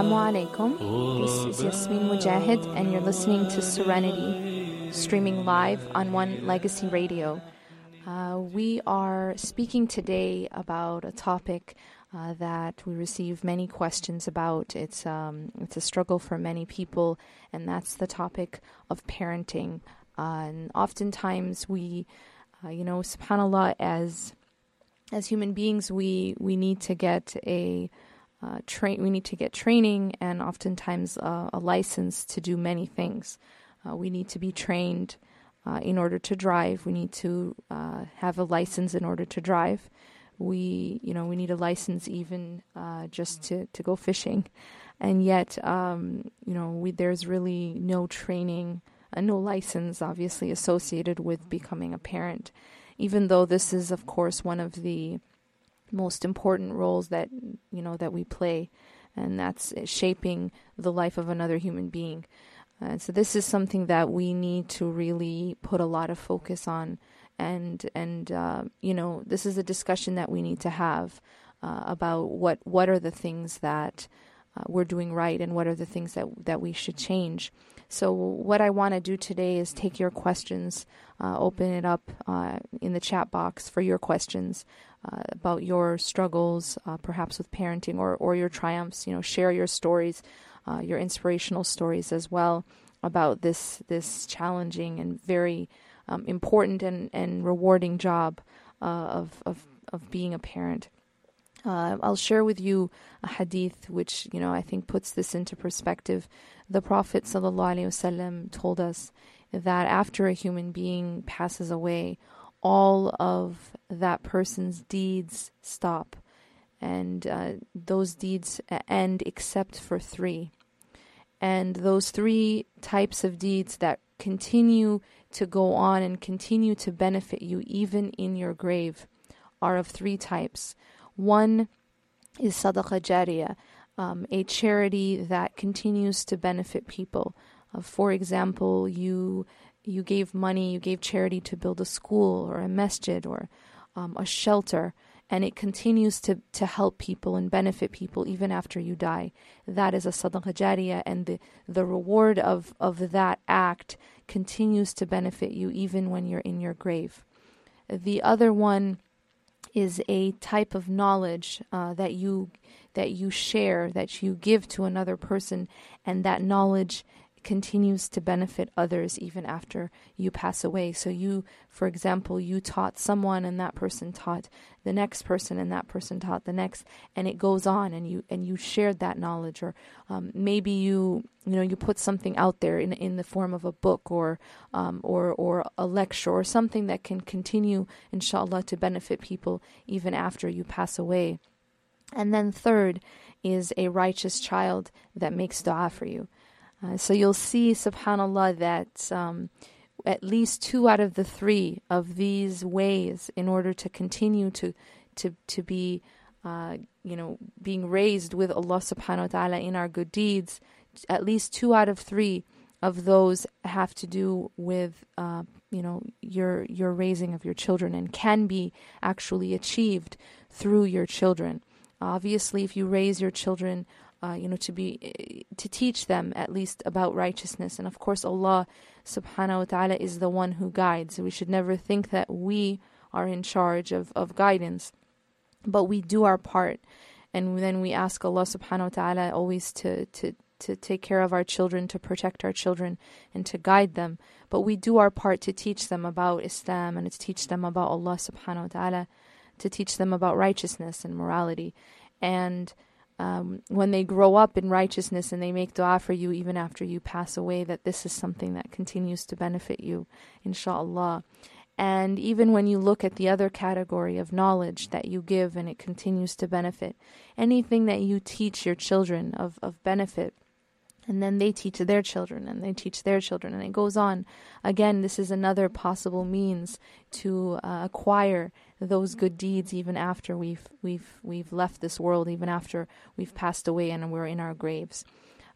Assalamu alaikum. This is Yasmin Mogahed, and you're listening to Serenity, streaming live on One Legacy Radio. Uh, we are speaking today about a topic uh, that we receive many questions about. It's um, it's a struggle for many people, and that's the topic of parenting. Uh, and oftentimes, we, uh, you know, Subhanallah, as as human beings, we we need to get a uh, train. We need to get training and oftentimes uh, a license to do many things. Uh, we need to be trained uh, in order to drive. We need to uh, have a license in order to drive. We, you know, we need a license even uh, just to, to go fishing, and yet, um, you know, we, there's really no training, uh, no license, obviously associated with becoming a parent. Even though this is, of course, one of the most important roles that you know that we play, and that's shaping the life of another human being. Uh, so this is something that we need to really put a lot of focus on, and and uh, you know this is a discussion that we need to have uh, about what what are the things that uh, we're doing right and what are the things that that we should change. So what I want to do today is take your questions, uh, open it up uh, in the chat box for your questions uh, about your struggles, uh, perhaps with parenting or, or your triumphs. You know, share your stories, uh, your inspirational stories as well about this this challenging and very um, important and, and rewarding job uh, of, of of being a parent. Uh, I'll share with you a hadith which you know I think puts this into perspective. The Prophet ﷺ told us that after a human being passes away, all of that person's deeds stop, and uh, those deeds end except for three. And those three types of deeds that continue to go on and continue to benefit you even in your grave are of three types. One is sadaqah jariyah, um, a charity that continues to benefit people. Uh, for example, you you gave money, you gave charity to build a school or a masjid or um, a shelter, and it continues to, to help people and benefit people even after you die. That is a sadaqah jariyah, and the, the reward of, of that act continues to benefit you even when you're in your grave. The other one is a type of knowledge uh, that you that you share, that you give to another person, and that knowledge continues to benefit others even after you pass away. So you, for example, you taught someone and that person taught the next person and that person taught the next and it goes on and you and you shared that knowledge or um, maybe you you know you put something out there in in the form of a book or um, or or a lecture or something that can continue inshallah to benefit people even after you pass away. And then third is a righteous child that makes dua for you. Uh, so you'll see, subhanAllah, that um, at least two out of the three of these ways, in order to continue to to to be, uh, you know, being raised with Allah subhanahu wa taala in our good deeds, at least two out of three of those have to do with, uh, you know, your your raising of your children and can be actually achieved through your children. Obviously, if you raise your children uh, you know, to be to teach them at least about righteousness. And of course, Allah Subhanahu wa Taala is the one who guides. we should never think that we are in charge of of guidance, but we do our part, and then we ask Allah Subhanahu wa Taala always to to to take care of our children, to protect our children, and to guide them. But we do our part to teach them about Islam and to teach them about Allah subhanahu wa ta'ala, to teach them about righteousness and morality. And um, when they grow up in righteousness and they make dua for you even after you pass away, that this is something that continues to benefit you, inshallah. And even when you look at the other category of knowledge that you give and it continues to benefit, anything that you teach your children of, of benefit, and then they teach their children and they teach their children and it goes on. Again this is another possible means to uh, acquire those good deeds even after we've we've we've left this world even after we've passed away and we're in our graves.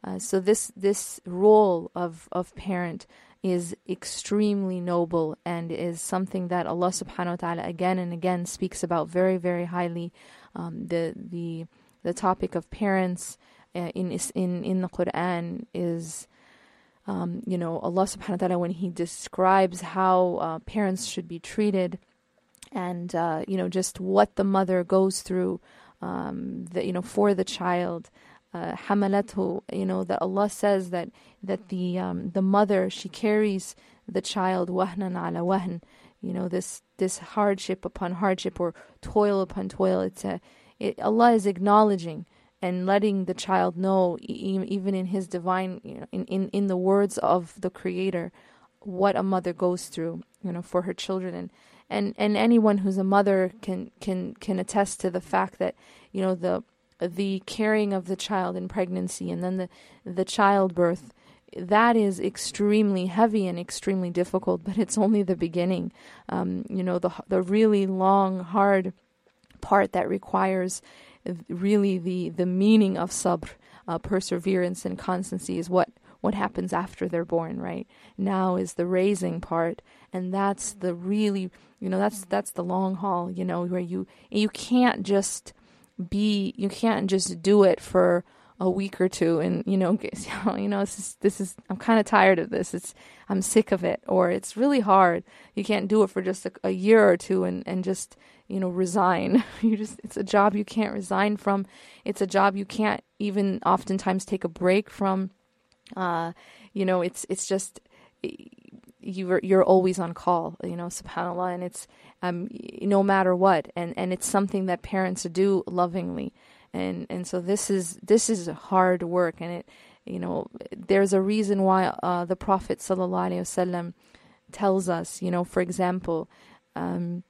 Uh, so this this role of of parent is extremely noble and is something that Allah subhanahu wa ta'ala again and again speaks about very very highly. Um, the the the topic of parents in in in the Quran is um, you know Allah subhanahu wa ta'ala when he describes how uh, parents should be treated and uh, you know just what the mother goes through um, the, you know for the child uh, you know that Allah says that that the um, the mother she carries the child wahnan ala wahn you know this this hardship upon hardship or toil upon toil. It's a it, Allah is acknowledging and letting the child know, even in his divine, you know, in, in, in the words of the Creator, what a mother goes through, you know, for her children, and and and anyone who's a mother can can can attest to the fact that you know the the caring of the child in pregnancy and then the the childbirth that is extremely heavy and extremely difficult, but it's only the beginning. Um, you know, the the really long, hard part that requires really the the meaning of sabr, uh, perseverance and constancy is what what happens after they're born. Right now is the raising part, and that's the really you know that's that's the long haul. You know where you you can't just be you can't just do it for a week or two and you know you know this is, this is I'm kind of tired of this it's I'm sick of it or it's really hard you can't do it for just a, a year or two and and just you know resign. You just it's a job you can't resign from. It's a job you can't even oftentimes take a break from. Uh you know it's it's just you're you're always on call you know subhanallah and it's um no matter what. And and it's something that parents do lovingly. And and so this is this is hard work. And it you know there's a reason why uh, the prophet sallallahu alaihi wasallam tells us you know for example um,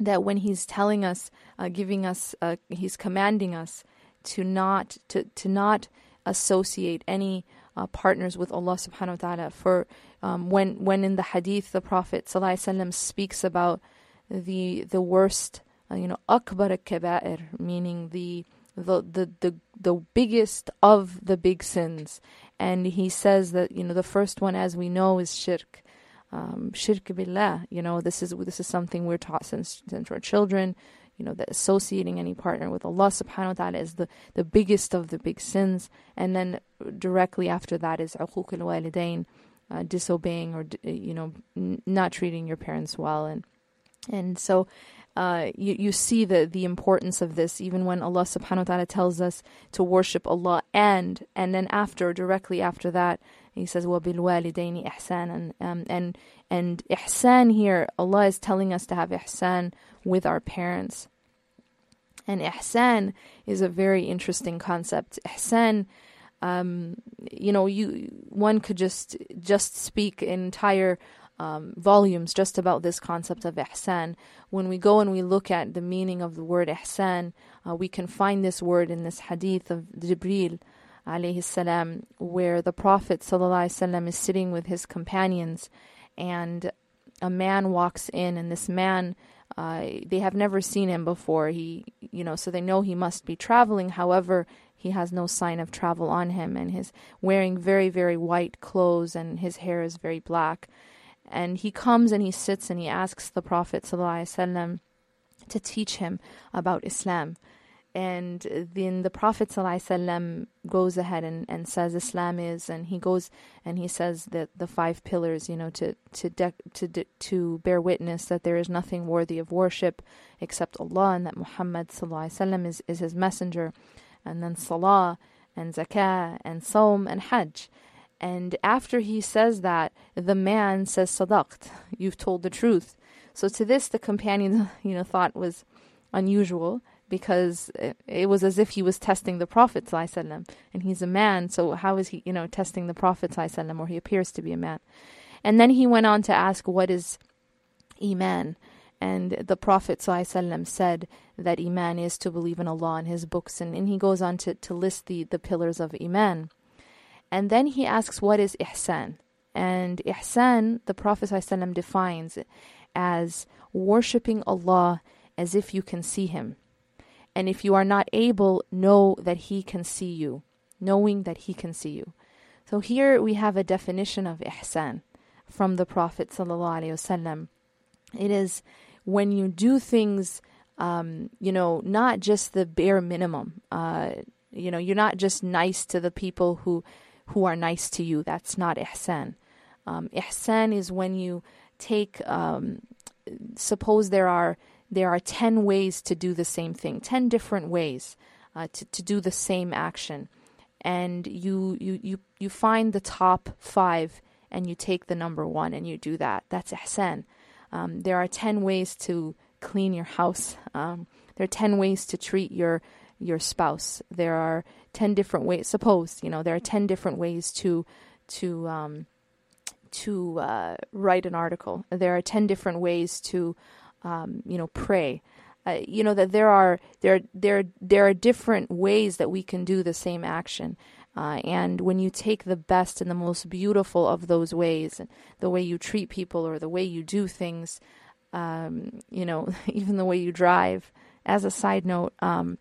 that when he's telling us uh, giving us uh, he's commanding us to not to to not associate any uh, partners with Allah subhanahu wa ta'ala. For um, when when in the hadith the prophet sallallahu speaks about the the worst uh, you know akbar kaba'ir meaning the the, the the the biggest of the big sins. And he says that you know the first one as we know is shirk um, shirk billah you know this is this is something we're taught since since we're children you know that associating any partner with Allah subhanahu wa ta'ala is the the biggest of the big sins. And then directly after that is uquq al-walidain uh, disobeying or you know n- not treating your parents well. And and so uh, you, you see the, the importance of this even when Allah subhanahu wa ta'ala tells us to worship Allah and and then after directly after that he says وَبِالْوَالِدَيْنِ إِحْسَانًا um, and and ihsan here Allah is telling us to have ihsan with our parents and ihsan is a very interesting concept ihsan um, you know you one could just just speak entire um, volumes just about this concept of ihsan. When we go and we look at the meaning of the word ihsan, uh, we can find this word in this hadith of Jibril alayhi salam, where the Prophet sallallahu is sitting with his companions, and a man walks in, and this man. Uh, they have never seen him before. He, you know, so they know he must be traveling. However, he has no sign of travel on him, and he's wearing very, very white clothes, and his hair is very black. And he comes and he sits and he asks the Prophet ﷺ to teach him about Islam. And then the Prophet ﷺ goes ahead and, and says Islam is, and he goes and he says that the five pillars, you know, to to de- to de- to bear witness that there is nothing worthy of worship except Allah, and that Muhammad ﷺ is is His messenger, and then Salah and Zakah and Sawm and Hajj. And after he says that, the man says, Sadaqt, you've told the truth. So to this, the companion, you know, thought was unusual because it, was as if he was testing the Prophet ﷺ, and he's a man, so how is he, you know, testing the Prophet ﷺ, or he appears to be a man. And then he went on to ask, what is Iman. And the Prophet ﷺ said that Iman is to believe in Allah and His books. And, and he goes on to, to list the, the pillars of Iman. And then he asks, What is Ihsan? And Ihsan, the Prophet ﷺ defines as worshipping Allah as if you can see Him. And if you are not able, know that He can see you, knowing that He can see you. So here we have a definition of Ihsan from the Prophet ﷺ. It is when you do things, um, you know, not just the bare minimum. Uh, you know, you're not just nice to the people who who are nice to you. That's not ihsan. Um, ihsan is when you take. Um, suppose there are there are ten ways to do the same thing, ten different ways uh, to to do the same action, and you you you you find the top five and you take the number one and you do that. That's ihsan. Um, there are 10 ways to clean your house. Um, there are 10 ways to treat your your spouse. There are 10 different ways suppose, you know, there are 10 different ways to to um, to uh, write an article. There are 10 different ways to um, you know, pray. Uh, you know that there are there there there are different ways that we can do the same action. Uh, and when you take the best and the most beautiful of those ways, the way you treat people or the way you do things, um, you know, even the way you drive. As a side note, um,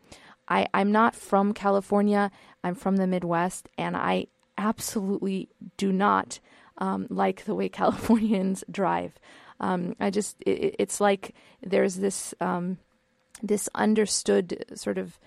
I, I'm not from California. I'm from the Midwest, and I absolutely do not um, like the way Californians drive. Um, I just, it, it's like there's this um, this understood sort of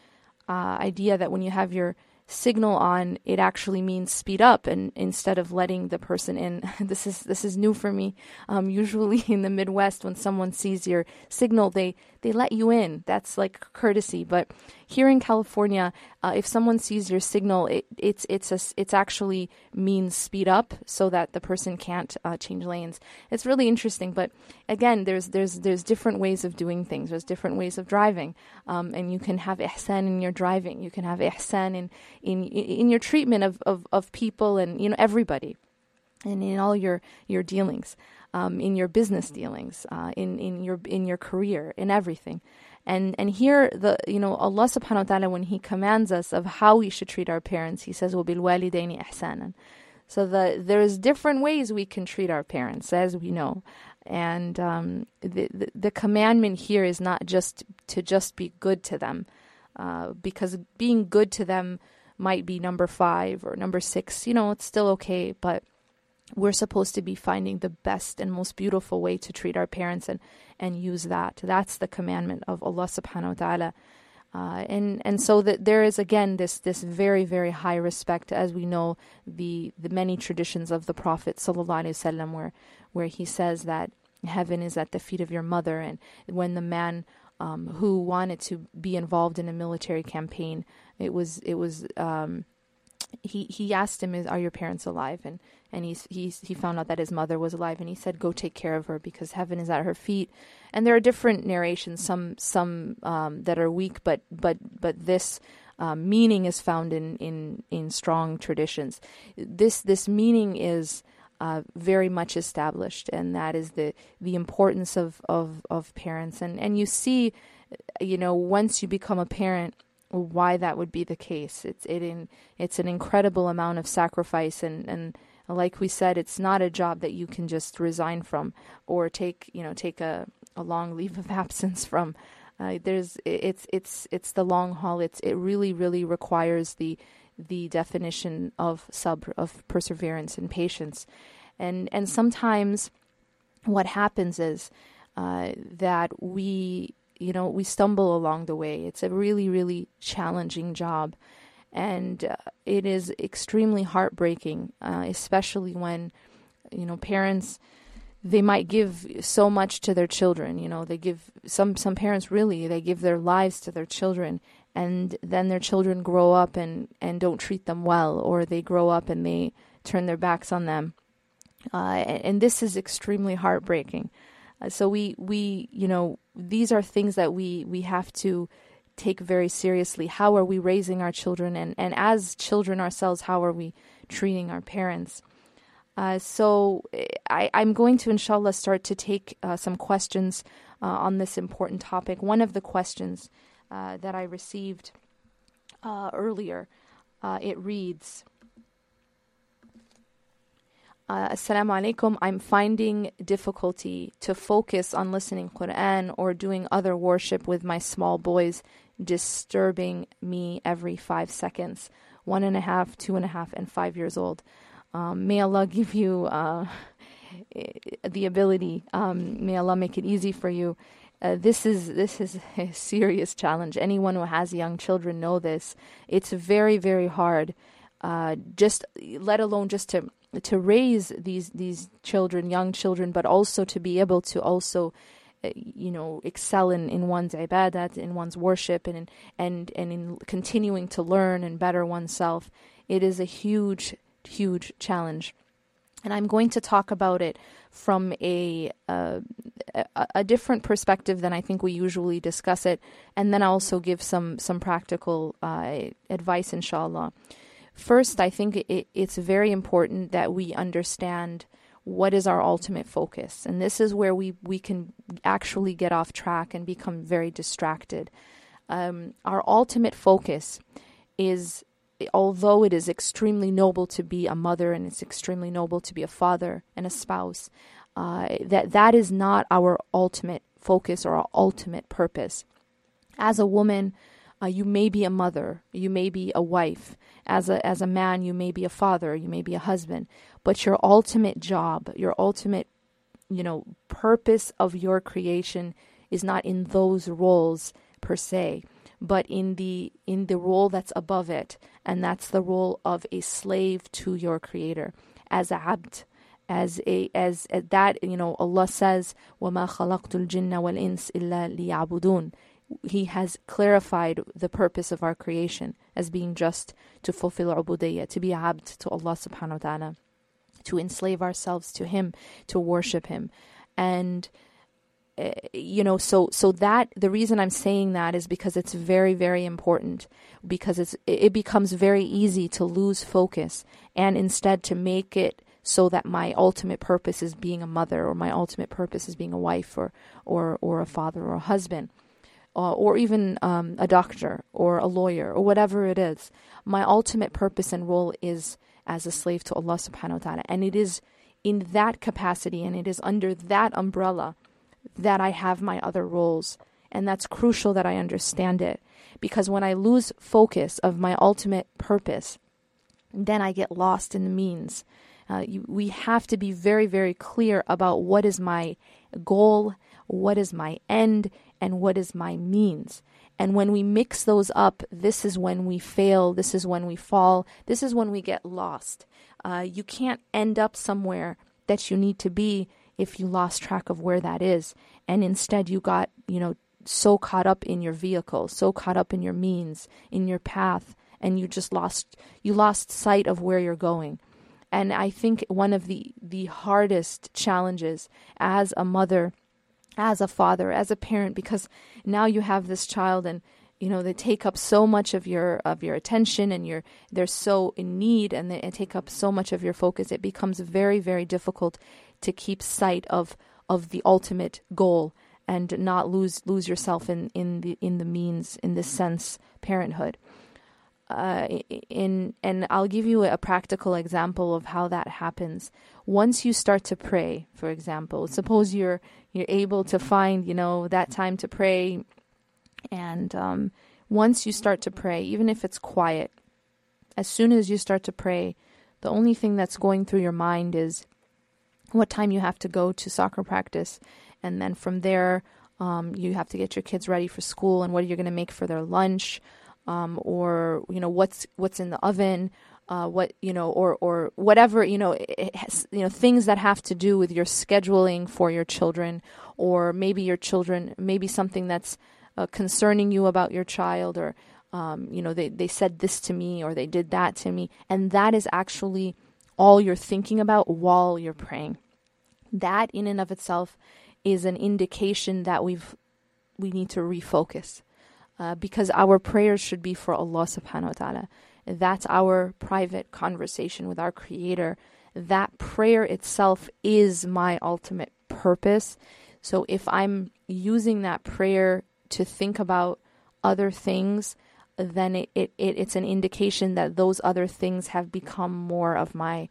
uh, idea that when you have your signal on it actually means speed up and instead of letting the person in. This is this is new for me. Um, usually in the midwest when someone sees your signal they they let you in. That's like courtesy. But here in california uh, if someone sees your signal it, it's it's a, it's actually means speed up so that the person can't uh, change lanes. It's really interesting but again there's there's there's different ways of doing things. There's different ways of driving. Um, and you can have ihsan in your driving. You can have ihsan in in in your treatment of, of, of people and you know everybody and in all your your dealings um, in your business dealings uh, in in your in your career in everything and and here the you know Allah subhanahu wa ta'ala when he commands us of how we should treat our parents he says وَبِالْوَالِدَيْنِ إِحْسَانًا so the there's different ways we can treat our parents as we know and um, the, the, the commandment here is not just to just be good to them uh, because being good to them might be number five or number six. You know, it's still okay, but we're supposed to be finding the best and most beautiful way to treat our parents and, and use that. That's the commandment of Allah subhanahu wa ta'ala. Uh, and and so that there is again this this very very high respect as we know the the many traditions of the Prophet sallallahu where where he says that heaven is at the feet of your mother and when the man um, who wanted to be involved in a military campaign. It was it was um, he he asked him, is "Are your parents alive?" and and he he he found out that his mother was alive, and he said, "Go take care of her because heaven is at her feet." And there are different narrations, some some um, that are weak, but but but this. Um, meaning is found in, in, in strong traditions. This this meaning is uh, very much established, and that is the the importance of, of, of parents. And and you see, you know, once you become a parent, why that would be the case. It's it in it's an incredible amount of sacrifice, and and like we said, it's not a job that you can just resign from or take you know take a, a long leave of absence from. Uh, there's it's it's it's the long haul. It's it really really requires the the definition of sabr of perseverance and patience, and and sometimes what happens is uh, that we you know we stumble along the way. It's a really really challenging job, and uh, it is extremely heartbreaking, uh, especially when you know parents they might give so much to their children you know they give some some parents really they give their lives to their children and then their children grow up and, and don't treat them well, or they grow up and they turn their backs on them. Uh, and, and, this is extremely heartbreaking. Uh, so we, we, you know, these are things that we, we have to take very seriously. How are we raising our children? And, and as children ourselves, how are we treating our parents? Uh, so I, I'm going to, inshallah, start to take uh, some questions uh, on this important topic. One of the questions uh, that I received uh, earlier, it reads, uh, Assalamu alaikum. I'm finding difficulty to focus on listening Quran or doing other worship with my small boys disturbing me every five seconds. One and a half, two and a half, and five years old. Um, may Allah give you uh, the ability. Um, may Allah make it easy for you. Uh, this is this is a serious challenge. Anyone who has young children know this. It's very very hard. Uh, just let alone just to to raise these these children, young children, but also to be able to also uh, you know excel in, in one's ibadat, in one's worship, and in, and and in continuing to learn and better oneself. It is a huge huge challenge, and I'm going to talk about it from a, uh, a a different perspective than I think we usually discuss it, and then also give some some practical uh, advice, inshallah. First, I think it, it's very important that we understand what is our ultimate focus. And this is where we, we can actually get off track and become very distracted. Um, our ultimate focus is, although it is extremely noble to be a mother and it's extremely noble to be a father and a spouse, uh, that that is not our ultimate focus or our ultimate purpose. As a woman, uh, you may be a mother, you may be a wife. As a as a man, you may be a father, you may be a husband. But your ultimate job, your ultimate, you know, purpose of your creation is not in those roles per se, but in the in the role that's above it, and that's the role of a slave to your Creator, as a abd as a as, as that you know Allah says وَمَا خَلَقْتُ الْجِنَّ وَالْإِنسِ إِلَّا لِيَعْبُدُونَ he has clarified the purpose of our creation as being just to fulfill ubudiyya, to be abd to Allah subhanahu wa ta'ala, to enslave ourselves to Him, to worship Him. And uh, you know so so that the reason i'm saying that is because it's very very important because it's it becomes very easy to lose focus and instead to make it so that my ultimate purpose is being a mother or my ultimate purpose is being a wife or or or a father or a husband uh, or even um, a doctor or a lawyer or whatever it is. My ultimate purpose and role is as a slave to Allah subhanahu wa ta'ala. And it is in that capacity and it is under that umbrella that I have my other roles. And that's crucial that I understand it. Because when I lose focus of my ultimate purpose, then I get lost in the means. Uh, you, we have to be very, very clear about what is my goal, what is my end, and what is my means. And when we mix those up, this is when we fail, this is when we fall, this is when we get lost. Uh, you can't end up somewhere that you need to be if you lost track of where that is. And instead, you got, you know, so caught up in your vehicle, so caught up in your means, in your path, and you just lost you lost sight of where you're going. And I think one of the the hardest challenges as a mother as a father, as a parent, because now you have this child and you know they take up so much of your of your attention and you're they're so in need and they take up so much of your focus it becomes very very difficult to keep sight of of the ultimate goal and not lose lose yourself in in the in the means in this sense parenthood uh, in and I'll give you a practical example of how that happens. Once you start to pray, for example, suppose you're you're able to find you know that time to pray, and um, once you start to pray, even if it's quiet, as soon as you start to pray, the only thing that's going through your mind is what time you have to go to soccer practice, and then from there um, you have to get your kids ready for school and what are you're going to make for their lunch um, or you know what's what's in the oven, uh, what you know, or or whatever you know, has, you know things that have to do with your scheduling for your children, or maybe your children, maybe something that's uh, concerning you about your child, or um, you know they they said this to me or they did that to me, and that is actually all you're thinking about while you're praying. That in and of itself is an indication that we've we need to refocus uh, because our prayers should be for Allah subhanahu wa ta'ala. That's our private conversation with our Creator. that prayer itself is my ultimate purpose. So if I'm using that prayer to think about other things, then it, it, it it's an indication that those other things have become more of my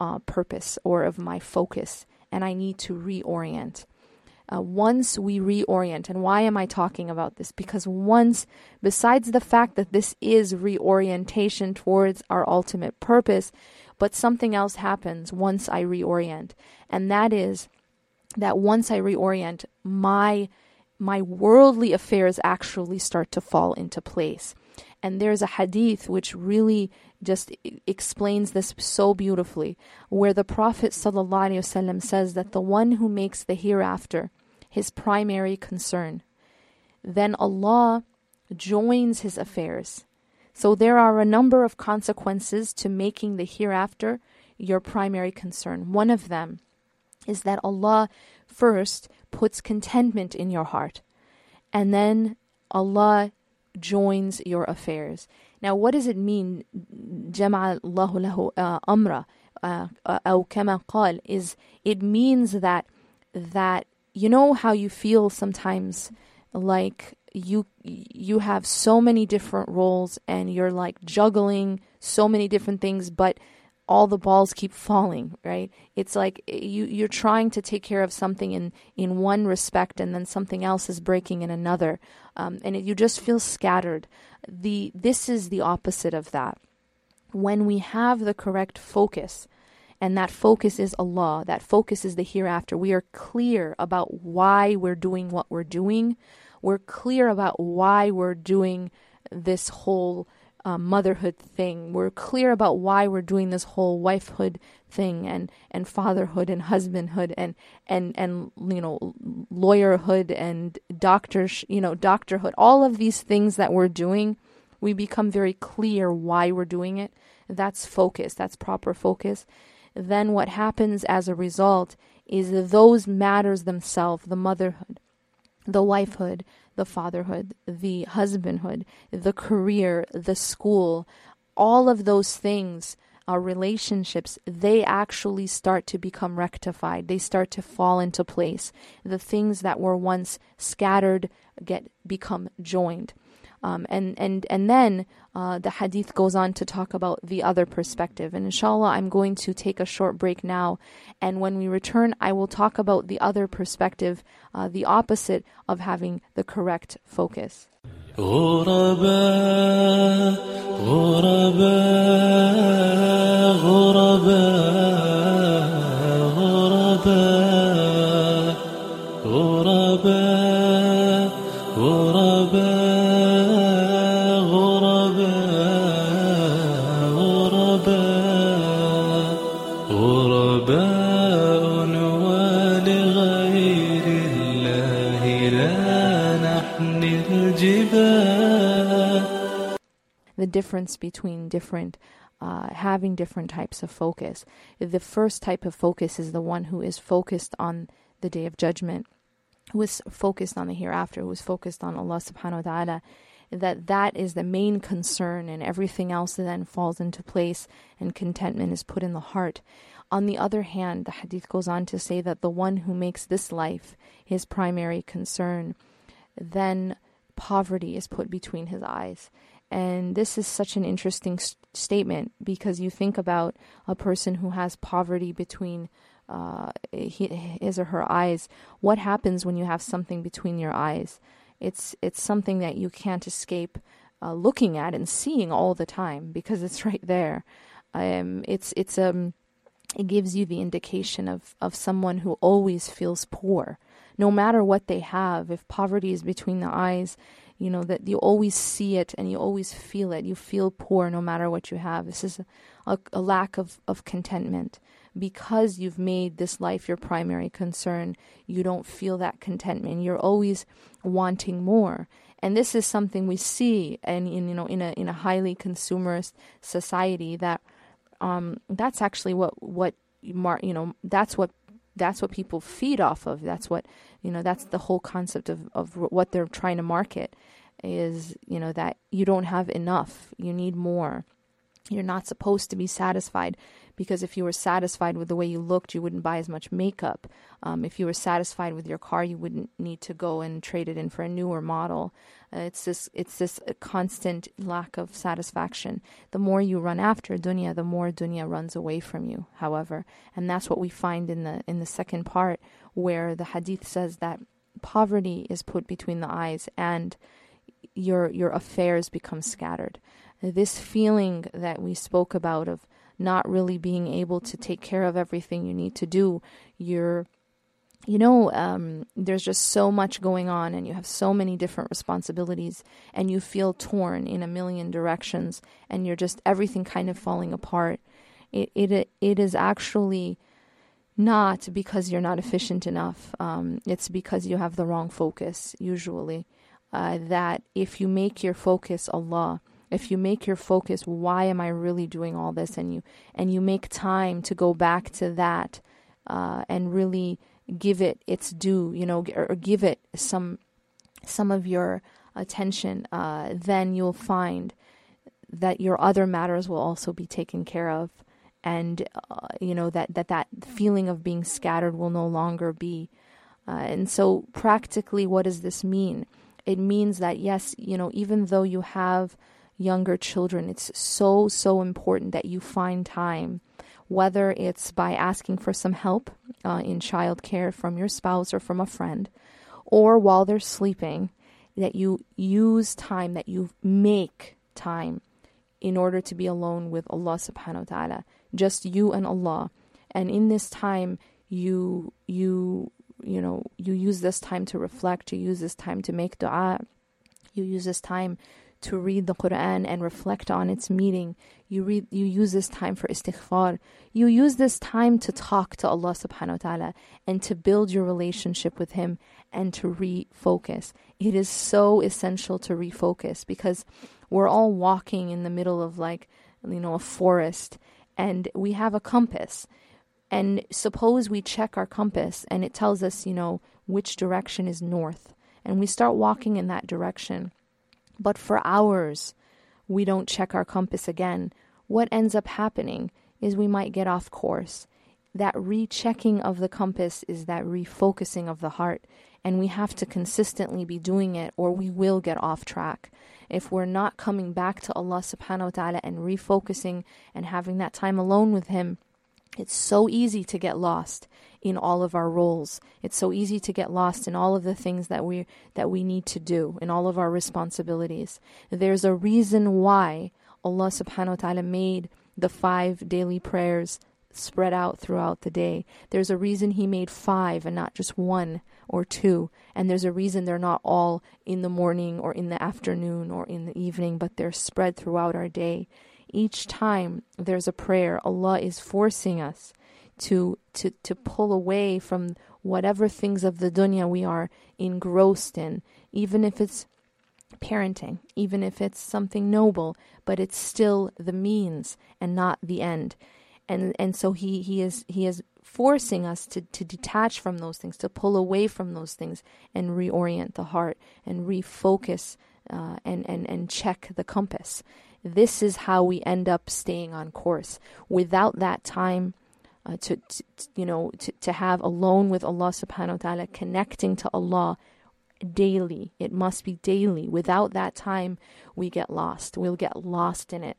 uh, purpose or of my focus, and I need to reorient. Uh, once we reorient, and why am I talking about this? Because once, besides the fact that this is reorientation towards our ultimate purpose, but something else happens once I reorient, and that is that once I reorient, my my worldly affairs actually start to fall into place. And there's a hadith which really just explains this so beautifully, where the Prophet ﷺ says that the one who makes the hereafter his primary concern, then Allah joins his affairs. So there are a number of consequences to making the hereafter your primary concern. One of them is that Allah first puts contentment in your heart, and then Allah joins your affairs. Now, what does it mean? جمع الله له أمره أو كما قال is it means that that you know how you feel sometimes like you you have so many different roles and you're like juggling so many different things but all the balls keep falling right? It's like you you're trying to take care of something in in one respect and then something else is breaking in another. Um, and it, you just feel scattered. The this is the opposite of that. When we have the correct focus and that focus is Allah that focus is the hereafter we are clear about why we're doing what we're doing. We're clear about why we're doing this whole uh, motherhood thing. We're clear about why we're doing this whole wifehood thing and, and fatherhood and husbandhood and, and, and, you know, lawyerhood and doctor, you know, doctorhood. All of these things that we're doing, we become very clear why we're doing it. That's focus. That's proper focus. Then what happens as a result is those matters themselves, the motherhood, the wifehood, the fatherhood, the husbandhood, the career, the school, all of those things, our relationships, they actually start to become rectified. They start to fall into place. The things that were once scattered get become joined. Um, and and and then uh, the hadith goes on to talk about the other perspective. And inshallah, I'm going to take a short break now. And when we return, I will talk about the other perspective, uh, the opposite of having the correct focus. غرباء غرباء غرباء غرباء difference between different uh, having different types of focus. The first type of focus is the one who is focused on the day of judgment, who is focused on the hereafter, who is focused on Allah subhanahu wa ta'ala. That that is the main concern, and everything else then falls into place, and contentment is put in the heart. On the other hand, the hadith goes on to say that the one who makes this life his primary concern, then poverty is put between his eyes. And this is such an interesting statement because you think about a person who has poverty between uh, his or her eyes. What happens when you have something between your eyes? It's it's something that you can't escape uh, looking at and seeing all the time because it's right there. Um, it's it's um it gives you the indication of, of someone who always feels poor, no matter what they have. If poverty is between the eyes, you know that you always see it and you always feel it. You feel poor no matter what you have. This is a, a lack of, of contentment. Because you've made this life your primary concern, you don't feel that contentment. You're always wanting more. And this is something we see and in you know in a in a highly consumerist society that um, that's actually what what you know that's what that's what people feed off of. That's what you know. That's the whole concept of of what they're trying to market is you know that you don't have enough. You need more. You're not supposed to be satisfied because if you were satisfied with the way you looked, you wouldn't buy as much makeup. Um, if you were satisfied with your car, you wouldn't need to go and trade it in for a newer model. Uh, it's this it's this constant lack of satisfaction. The more you run after dunya, the more dunya runs away from you. However, and that's what we find in the in the second part, where the hadith says that poverty is put between the eyes and your your affairs become scattered. This feeling that we spoke about of not really being able to take care of everything you need to do. You're, you know, um, there's just so much going on, and you have so many different responsibilities, and you feel torn in a million directions, and you're just everything kind of falling apart. It it it is actually not because you're not efficient enough. Um, it's because you have the wrong focus. Usually, uh, that if you make your focus Allah if you make your focus why am i really doing all this and you and you make time to go back to that uh, and really give it its due you know or give it some some of your attention uh, then you'll find that your other matters will also be taken care of and uh, you know that, that that feeling of being scattered will no longer be. Uh, and so practically what does this mean? It means that yes you know even though you have younger children, it's so, so important that you find time, whether it's by asking for some help uh, in childcare from your spouse or from a friend, or while they're sleeping, that you use time, that you make time in order to be alone with Allah subhanahu wa ta'ala, just you and Allah. And in this time, you, you, you know, you use this time to reflect, you use this time to make dua, you use this time to read the Quran and reflect on its meaning. You read you use this time for istighfar. You use this time to talk to Allah subhanahu wa ta'ala and to build your relationship with him and to refocus. It is so essential to refocus because we're all walking in the middle of like you know a forest and we have a compass. And suppose we check our compass and it tells us, you know, which direction is north. And we start walking in that direction but for hours we don't check our compass again, what ends up happening is we might get off course. That rechecking of the compass is that refocusing of the heart, and we have to consistently be doing it or we will get off track. If we're not coming back to Allah subhanahu wa ta'ala and refocusing and having that time alone with Him, it's so easy to get lost in all of our roles. It's so easy to get lost in all of the things that we that we need to do, in all of our responsibilities. There's a reason why Allah subhanahu wa ta'ala made the five daily prayers spread out throughout the day. There's a reason he made five and not just one or two. And there's a reason they're not all in the morning or in the afternoon or in the evening, but they're spread throughout our day. Each time there's a prayer, Allah is forcing us to to to pull away from whatever things of the dunya we are engrossed in, even if it's parenting, even if it's something noble, but it's still the means and not the end. And and so he he is he is forcing us to, to detach from those things, to pull away from those things and reorient the heart and refocus uh, and, and, and check the compass. This is how we end up staying on course. Without that time, uh, to, to, you know to, to have alone with Allah subhanahu wa ta'ala connecting to Allah daily it must be daily without that time we get lost we'll get lost in it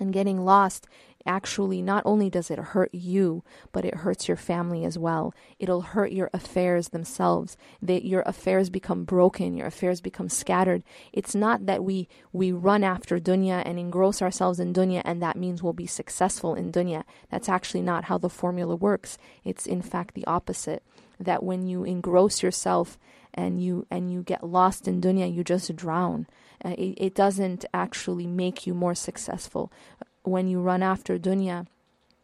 and getting lost actually not only does it hurt you, but it hurts your family as well. It'll hurt your affairs themselves. That your affairs become broken, your affairs become scattered. It's not that we we run after dunya and engross ourselves in dunya and that means we'll be successful in dunya. That's actually not how the formula works. It's in fact the opposite. That when you engross yourself and you and you get lost in dunya, you just drown. Uh, it, it doesn't actually make you more successful when you run after dunya,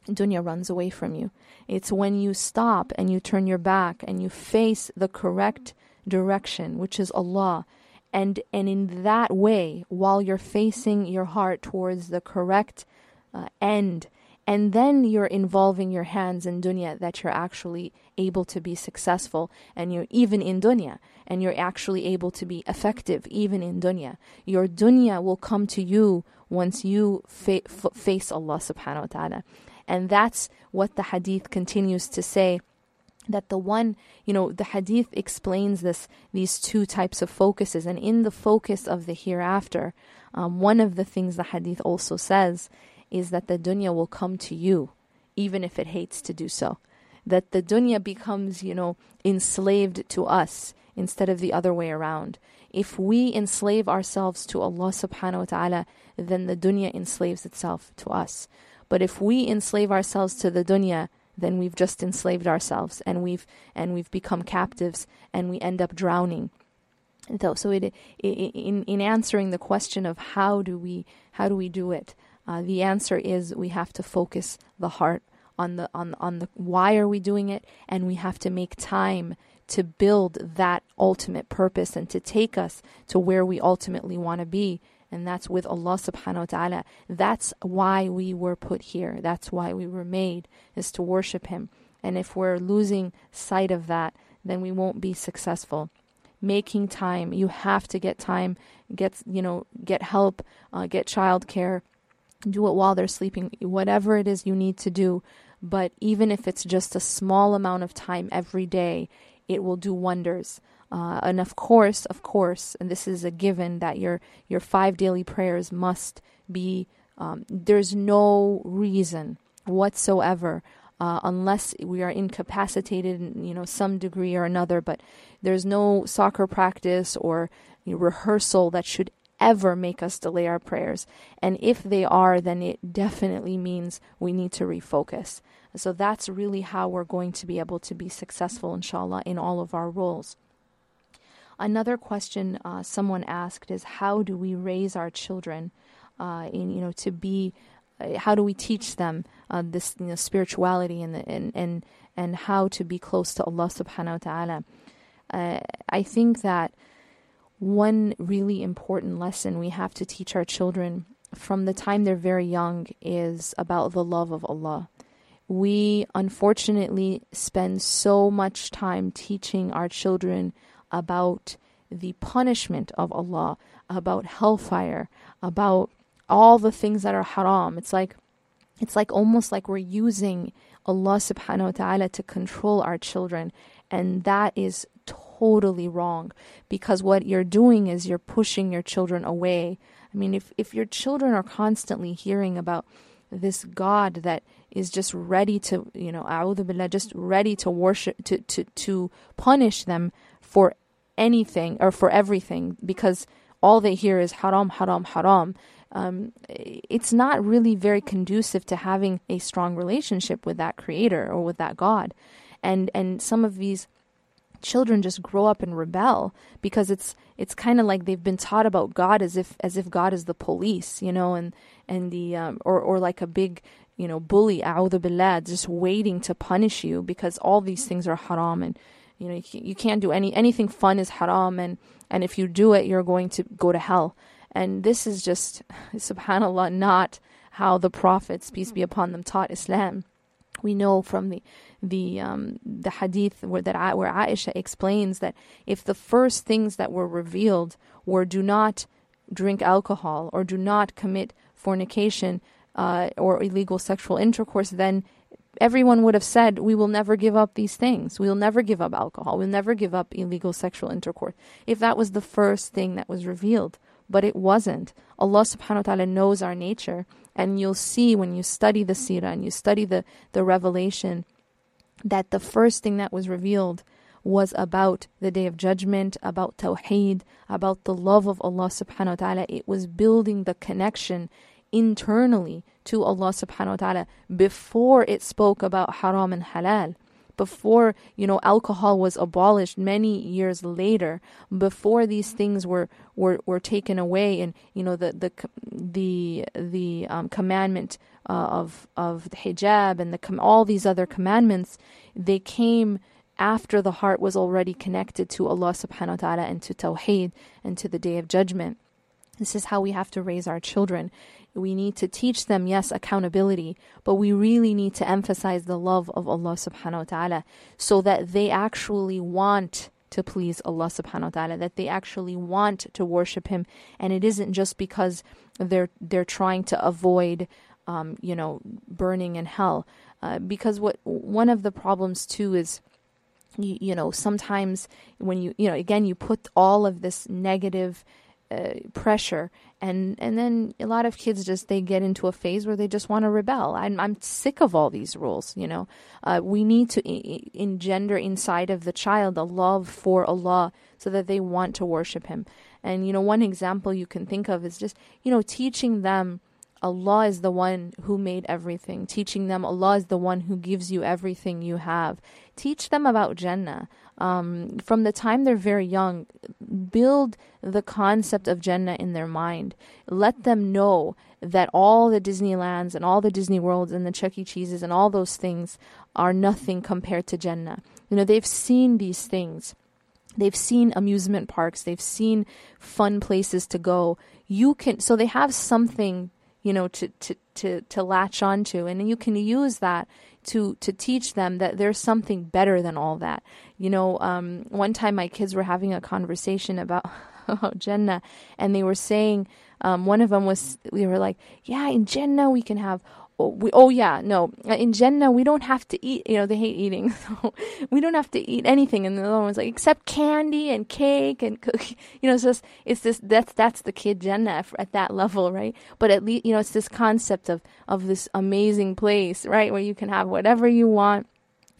dunya runs away from you. It's when you stop and you turn your back and you face the correct direction, which is Allah. And, and in that way, while you're facing your heart towards the correct uh, end and then you're involving your hands in dunya that you're actually able to be successful and you're even in dunya and you're actually able to be effective even in dunya. Your dunya will come to you once you fa- f- face Allah subhanahu wa ta'ala. And that's what the hadith continues to say that the one you know the hadith explains this these two types of focuses. And in the focus of the hereafter um, one of the things the hadith also says is that the dunya will come to you even if it hates to do so. That the dunya becomes you know enslaved to us instead of the other way around. If we enslave ourselves to Allah subhanahu wa ta'ala then the dunya enslaves itself to us. But if we enslave ourselves to the dunya then we've just enslaved ourselves and we've and we've become captives and we end up drowning. So, so it, in in answering the question of how do we how do we do it uh, the answer is we have to focus the heart on the on on the why are we doing it and we have to make time to build that ultimate purpose and to take us to where we ultimately want to be and that's with Allah subhanahu wa ta'ala. That's why we were put here. That's why we were made, is to worship Him. And if we're losing sight of that, then we won't be successful. Making time, you have to get time, get you know, get help, uh, get childcare, do it while they're sleeping, whatever it is you need to do. But even if it's just a small amount of time every day, it will do wonders. Uh, and of course, of course, and this is a given that your your five daily prayers must be. Um, there's no reason whatsoever, uh, unless we are incapacitated in you know some degree or another. But there's no soccer practice or you know, rehearsal that should ever make us delay our prayers. And if they are, then it definitely means we need to refocus. So that's really how we're going to be able to be successful, inshallah, in all of our roles. Another question uh, someone asked is how do we raise our children uh, in you know to be uh, how do we teach them uh, this you know, spirituality and, and and and how to be close to Allah subhanahu wa ta'ala uh, I think that one really important lesson we have to teach our children from the time they're very young is about the love of Allah we unfortunately spend so much time teaching our children about the punishment of Allah, about hellfire, about all the things that are haram. It's like it's like almost like we're using Allah subhanahu wa ta'ala to control our children. And that is totally wrong because what you're doing is you're pushing your children away. I mean, if, if your children are constantly hearing about this God that is just ready to, you know, billah, just ready to worship, to, to, to punish them for anything or for everything because all they hear is haram, haram, haram. Um, it's not really very conducive to having a strong relationship with that creator or with that God. And and some of these children just grow up and rebel because it's it's kind of like they've been taught about God as if as if God is the police, you know, and and the um, or or like a big you know bully, a'udhu billah, just waiting to punish you because all these things are haram and you know, you, you can't do any anything fun is haram, and and if you do it, you're going to go to hell. And this is just, subhanallah, not how the prophets, peace be upon them, taught Islam. We know from the the um, the hadith where that where Aisha explains that if the first things that were revealed were do not drink alcohol or do not commit fornication uh, or illegal sexual intercourse, then everyone would have said, We will never give up these things. We will never give up alcohol. We'll never give up illegal sexual intercourse. If that was the first thing that was revealed. But it wasn't. Allah subhanahu wa ta'ala knows our nature. And you'll see when you study the seerah and you study the, the revelation that the first thing that was revealed was about the day of judgment, about tawheed, about the love of Allah subhanahu wa ta'ala. It was building the connection internally to Allah subhanahu wa ta'ala before it spoke about haram and halal before you know alcohol was abolished many years later before these things were were, were taken away and you know the the the the um, commandment uh, of of the hijab and the all these other commandments they came after the heart was already connected to Allah subhanahu wa ta'ala and to tawheed and to the day of judgment. This is how we have to raise our children we need to teach them, yes, accountability, but we really need to emphasize the love of Allah subhanahu wa ta'ala so that they actually want to please Allah subhanahu wa ta'ala, that they actually want to worship Him. And it isn't just because they're they're trying to avoid um, you know, burning in hell. Uh, because what one of the problems too is you, you know sometimes when you you know again you put all of this negative uh, pressure and and then a lot of kids just they get into a phase where they just want to rebel i'm i'm sick of all these rules you know uh, we need to I- engender inside of the child a love for allah so that they want to worship him and you know one example you can think of is just you know teaching them Allah is the one who made everything. Teaching them Allah is the one who gives you everything you have. Teach them about Jannah. Um, from the time they're very young, build the concept of Jannah in their mind. Let them know that all the Disneylands and all the Disney Worlds and the Chuck E. Cheeses and all those things are nothing compared to Jannah. You know, they've seen these things. They've seen amusement parks. They've seen fun places to go. You can, so they have something you know to to to to latch onto and you can use that to to teach them that there's something better than all that. You know um, one time my kids were having a conversation about Jannah and they were saying um, one of them was we were like yeah in Jannah we can have we, oh yeah no. Uh, in Jannah we don't have to eat you know they hate eating so we don't have to eat anything. And the other one's like except candy and cake and cookie you know it's just it's this that's that's the kid Jannah at that level right? But at least you know it's this concept of of this amazing place right where you can have whatever you want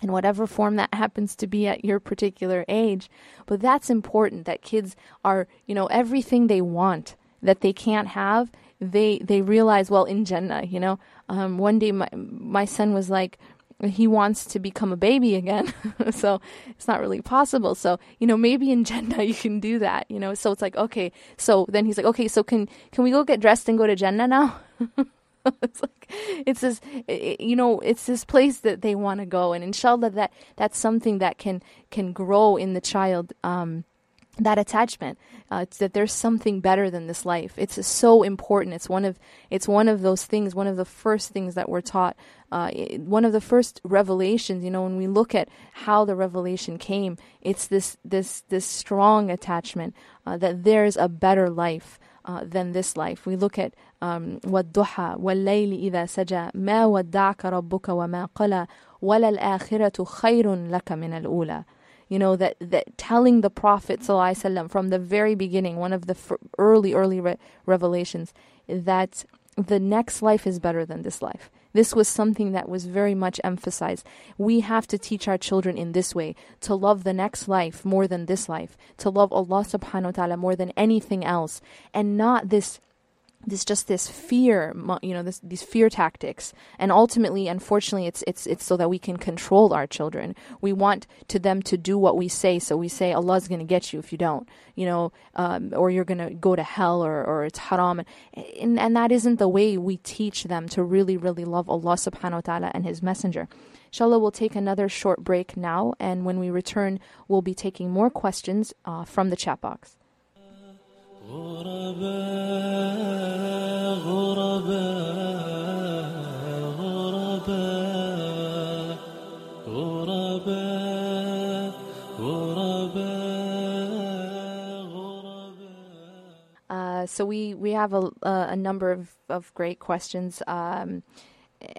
in whatever form that happens to be at your particular age. But that's important that kids are you know everything they want that they can't have they they realize well in Jannah you know um, one day my my son was like he wants to become a baby again. So it's not really possible. So you know maybe in Jannah you can do that you know. So it's like okay. So then he's like okay so can can we go get dressed and go to Jannah now? It's like it's this you know it's this place that they want to go. And inshallah that that's something that can can grow in the child um that attachment uh, it's that there's something better than this life it's so important it's one of it's one of those things one of the first things that we're taught uh, one of the first revelations you know when we look at how the revelation came it's this this this strong attachment uh, that there's a better life uh, than this life we look at والضحى والليل إذا سجى ما ودعك ربك وما قلى وللآخرة خير لك من الأولى you know that that telling the prophet ﷺ from the very beginning one of the early early re- revelations that the next life is better than this life. This was something that was very much emphasized. We have to teach our children in this way to love the next life more than this life to love Allah subhanahu wa ta'ala more than anything else and not this this just this fear you know this these fear tactics. And ultimately unfortunately it's it's it's so that we can control our children. We want to them to do what we say. So we say allah's going to get you if you don't you know um, or you're going to go to hell or, or it's haram. And, and that isn't the way we teach them to really really love allah subhanahu wa ta'ala and his messenger. Inshallah we'll take another short break now. And when we return we'll be taking more questions uh, from the chat box غرباء غرباء غرباء غرباء Uh, so we, we have a, a number of, of great questions um,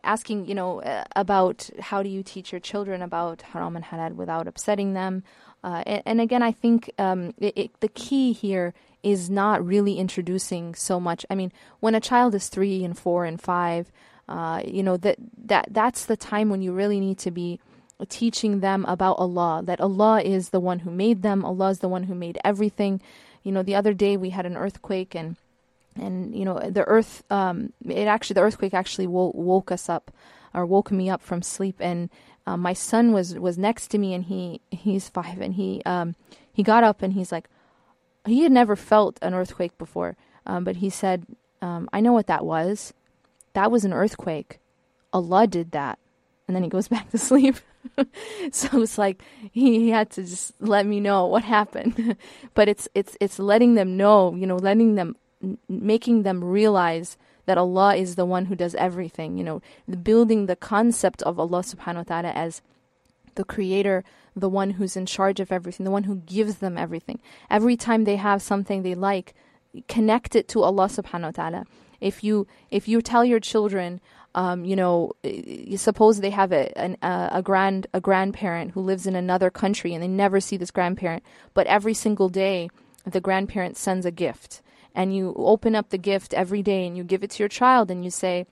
asking, you know, about how do you teach your children about haram and halal without upsetting them. Uh, and, and, again, I think um, it, it, the key here is not really introducing so much. I mean, when a child is three and four and five, uh, you know that that that's the time when you really need to be teaching them about Allah. That Allah is the one who made them. Allah is the one who made everything. You know, the other day we had an earthquake and and you know the earth. Um, it actually the earthquake actually woke, us up or woke me up from sleep and. Uh, my son was was next to me and he he's five and he um he got up and he's like he had never felt an earthquake before, um, but he said, um, I know what that was. That was an earthquake. Allah did that. And then he goes back to sleep. so it's like he, he had to just let me know what happened. but it's it's it's letting them know, you know, letting them making them realize that Allah is the one who does everything. You know, building the concept of Allah subhanahu wa ta'ala as the creator, the one who's in charge of everything, the one who gives them everything. Every time they have something they like, connect it to Allah subhanahu wa ta'ala. If you if you tell your children, um, you know, suppose they have a, an, a grand a grandparent who lives in another country and they never see this grandparent, but every single day the grandparent sends a gift, and you open up the gift every day and you give it to your child and you say,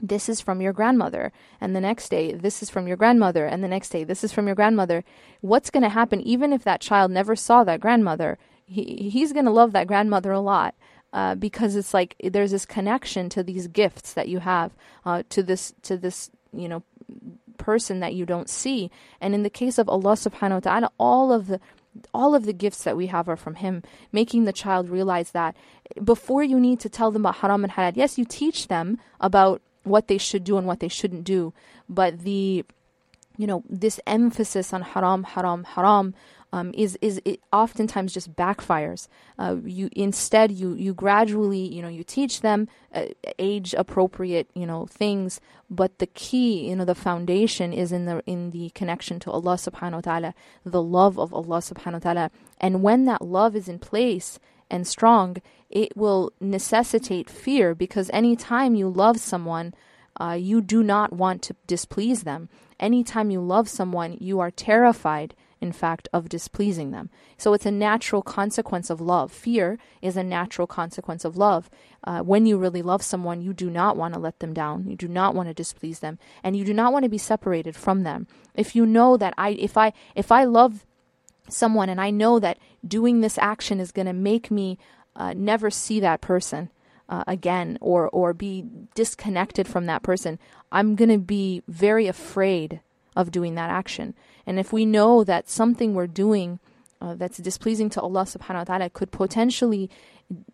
this is from your grandmother and the next day this is from your grandmother and the next day this is from your grandmother. What's going to happen even if that child never saw that grandmother? He, he's going to love that grandmother a lot uh, because it's like there's this connection to these gifts that you have uh, to this to this you know person that you don't see. And in the case of Allah subhanahu wa ta'ala all of the all of the gifts that we have are from him making the child realize that before you need to tell them about haram and halal yes you teach them about what they should do and what they shouldn't do but the you know this emphasis on haram haram haram um, is is it oftentimes just backfires. Uh, you instead you you gradually you know you teach them uh, age appropriate you know things, but the key you know the foundation is in the in the connection to Allah Subhanahu wa Taala, the love of Allah Subhanahu wa Taala, and when that love is in place and strong, it will necessitate fear because anytime you love someone. Uh, you do not want to displease them. Anytime you love someone, you are terrified in fact, of displeasing them. So it's a natural consequence of love. Fear is a natural consequence of love. Uh, when you really love someone, you do not want to let them down. You do not want to displease them, and you do not want to be separated from them. If you know that I, if I, if I love someone and I know that doing this action is going to make me uh, never see that person. Uh, again, or or be disconnected from that person, I'm gonna be very afraid of doing that action. And if we know that something we're doing uh, that's displeasing to Allah subhanahu wa ta'ala could potentially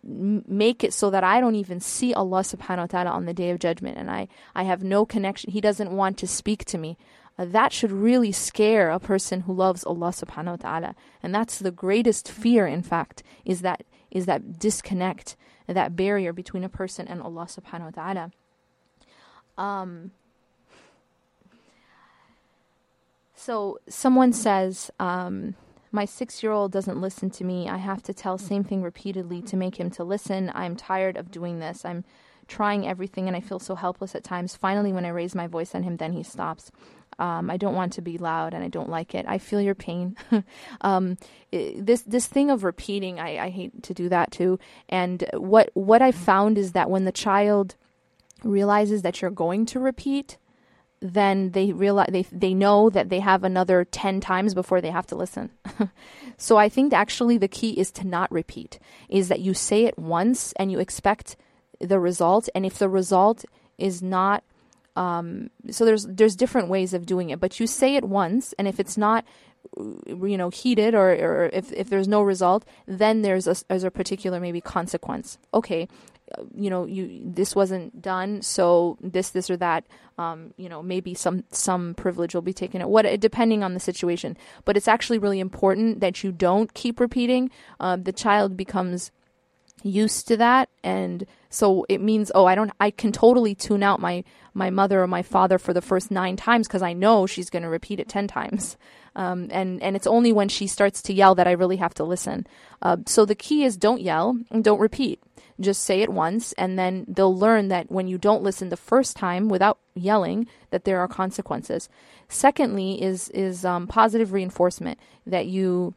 make it so that I don't even see Allah subhanahu wa ta'ala on the day of judgment and I, I have no connection. He doesn't want to speak to me. Uh, that should really scare a person who loves Allah subhanahu wa ta'ala. And that's the greatest fear, in fact, is that is that disconnect, that barrier between a person and Allah subhanahu wa ta'ala. Um, So someone says, um, my six-year-old doesn't listen to me. I have to tell same thing repeatedly to make him to listen. I'm tired of doing this. I'm trying everything and I feel so helpless at times. Finally, when I raise my voice on him, then he stops. Um, I don't want to be loud and I don't like it. I feel your pain. um, this this thing of repeating, I, I hate to do that too. And what what I found is that when the child realizes that you're going to repeat, then they realize they they know that they have another 10 times before they have to listen. so I think actually the key is to not repeat. Is that you say it once and you expect the result and if the result is not um, so there's there's different ways of doing it, but you say it once and if it's not you know heated or, or if, if there's no result then there's a, there's a particular maybe consequence. Okay you know you this wasn't done so this this or that um, you know maybe some some privilege will be taken what depending on the situation. But it's actually really important that you don't keep repeating. Um, the child becomes used to that and so it means oh i don't i can totally tune out my my mother or my father for the first nine times because i know she's going to repeat it ten times. Um, and and it's only when she starts to yell that i really have to listen. Uh, so the key is don't yell and don't repeat. Just say it once and then they'll learn that when you don't listen the first time without yelling that there are consequences. Secondly is is um, positive reinforcement that you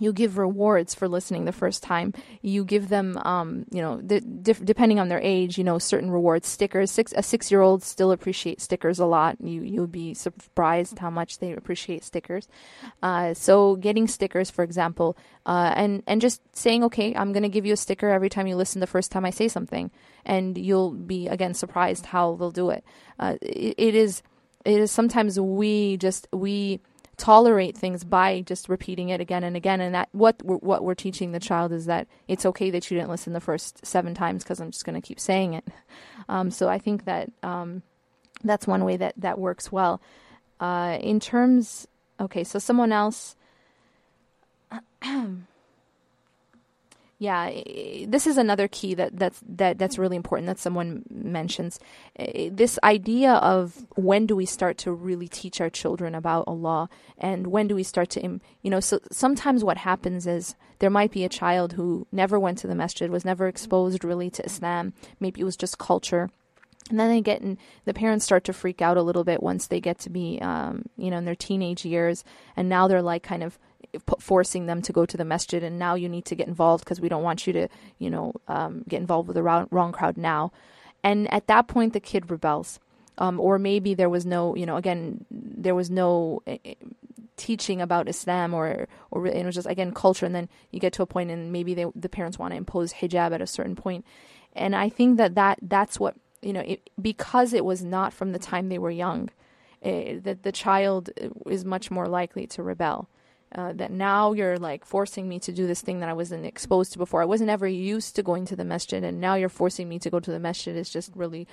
you give rewards for listening the first time. You give them, um, you know, the, dif- depending on their age, you know, certain rewards, stickers. Six, a six-year-old still appreciates stickers a lot. You you'll be surprised how much they appreciate stickers. Uh, so getting stickers, for example, uh, and and just saying, okay, I'm going to give you a sticker every time you listen the first time I say something, and you'll be again surprised how they'll do it. Uh, it, it is it is sometimes we just we tolerate things by just repeating it again and again. And that what we're, what we're teaching the child is that it's okay that you didn't listen the first seven times because i'm just going to keep saying it. Um, so i think that um, that's one way that that works well. Uh, in terms okay so someone else Yeah, this is another key that that's that that's really important that someone mentions. This idea of when do we start to really teach our children about Allah, and when do we start to, you know, so sometimes what happens is there might be a child who never went to the masjid, was never exposed really to Islam. Maybe it was just culture. And then they get in, the parents start to freak out a little bit once they get to be, um, you know, in their teenage years. And now they're like kind of forcing them to go to the masjid. And now you need to get involved because we don't want you to, you know, um, get involved with the wrong, wrong crowd now. And at that point, the kid rebels. Um, or maybe there was no, you know, again, there was no eh, eh, teaching about Islam or or it was just again culture, and then you get to a point and maybe they, the parents want to impose hijab at a certain point. and I think that that that's what you know it, because it was not from the time they were young, eh, that the child is much more likely to rebel. Uh, that now you're like forcing me to do this thing that I wasn't exposed to before. I wasn't ever used to going to the masjid, and now you're forcing me to go to the masjid. It's just really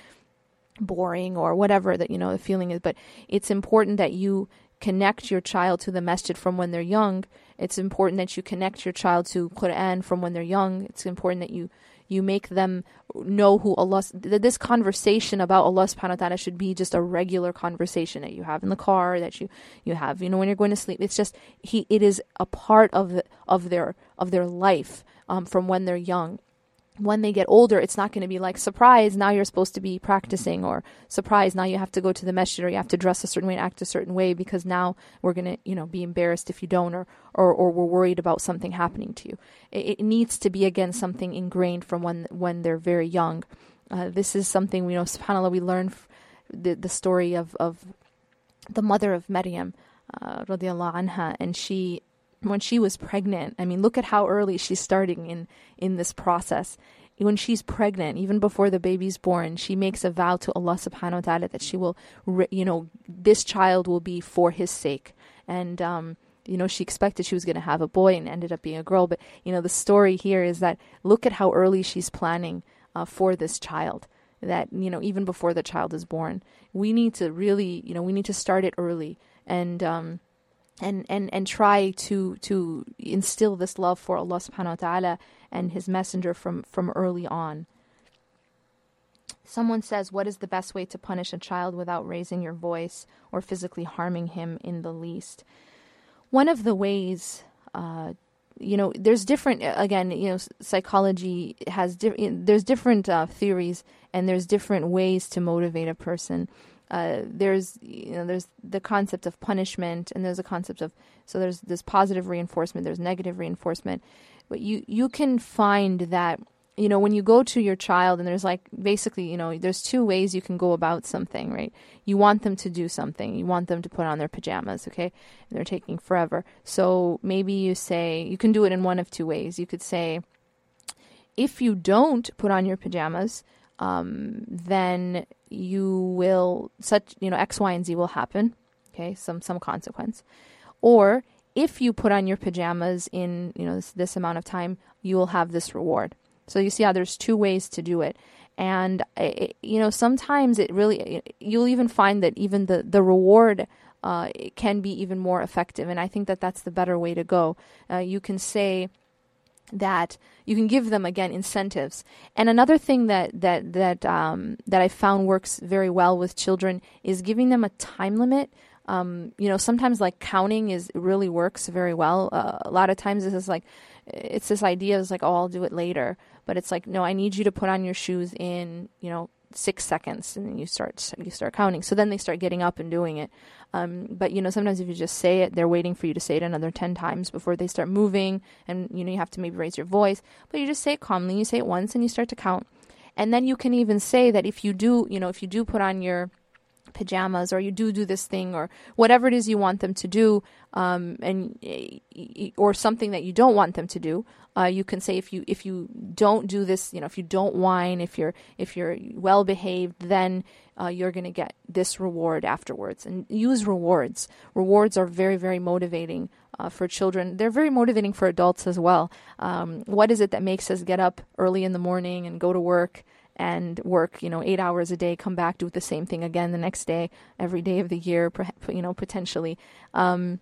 boring or whatever that you know the feeling is but it's important that you connect your child to the masjid from when they're young it's important that you connect your child to Quran from when they're young it's important that you you make them know who Allah this conversation about Allah subhanahu wa ta'ala should be just a regular conversation that you have in the car that you you have you know when you're going to sleep. It's just he it is a part of the, of their of their life um, from when they're young when they get older, it's not going to be like, surprise, now you're supposed to be practicing, or surprise, now you have to go to the masjid, or you have to dress a certain way and act a certain way because now we're going to, you know, be embarrassed if you don't, or, or, or we're worried about something happening to you. It, it needs to be, again, something ingrained from when, when they're very young. Uh, this is something, you know, subhanAllah, we learn the, the story of, of the mother of Maryam, uh, radiallahu anha, and she when she was pregnant, I mean, look at how early she's starting in in this process. When she's pregnant, even before the baby's born, she makes a vow to Allah Subhanahu wa Taala that she will, you know, this child will be for His sake, and um, you know, she expected she was going to have a boy and ended up being a girl. But you know, the story here is that look at how early she's planning uh, for this child. That you know, even before the child is born, we need to really, you know, we need to start it early and. Um, and and and try to to instill this love for Allah subhanahu wa ta'ala and his messenger from from early on. Someone says what is the best way to punish a child without raising your voice or physically harming him in the least? One of the ways uh, you know there's different again you know psychology has di- there's different uh, theories and there's different ways to motivate a person uh, there's you know there's the concept of punishment and there's a concept of so there's this positive reinforcement there's negative reinforcement. But you you can find that you know when you go to your child and there's like basically you know there's two ways you can go about something right? You want them to do something. You want them to put on their pajamas okay? And they're taking forever. So maybe you say you can do it in one of two ways. You could say if you don't put on your pajamas um, then you will such you know X, Y, and Z will happen. Okay, some some consequence. Or if you put on your pajamas in you know this, this amount of time, you will have this reward. So you see how there's two ways to do it, and it, you know sometimes it really you'll even find that even the the reward uh, can be even more effective, and I think that that's the better way to go. Uh, you can say that you can give them again incentives. And another thing that that that um, that I found works very well with children is giving them a time limit. Um, you know, sometimes like counting is really works very well. Uh, a lot of times this is like it's this idea is like oh I'll do it later, but it's like no I need you to put on your shoes in you know six seconds and then you start you start counting. So then they start getting up and doing it. Um, but you know sometimes if you just say it they're waiting for you to say it another 10 times before they start moving and you know you have to maybe raise your voice. But you just say it calmly. You say it once and you start to count. And then you can even say that if you do you know if you do put on your pajamas or you do do this thing or whatever it is you want them to do um, and or something that you don't want them to do uh, you can say if you if you don't do this you know if you don't whine if you're if you're well behaved then uh, you're going to get this reward afterwards. And use rewards. Rewards are very very motivating uh, for children. They're very motivating for adults as well. Um, what is it that makes us get up early in the morning and go to work and work, you know, eight hours a day, come back, do the same thing again the next day, every day of the year, you know, potentially, um,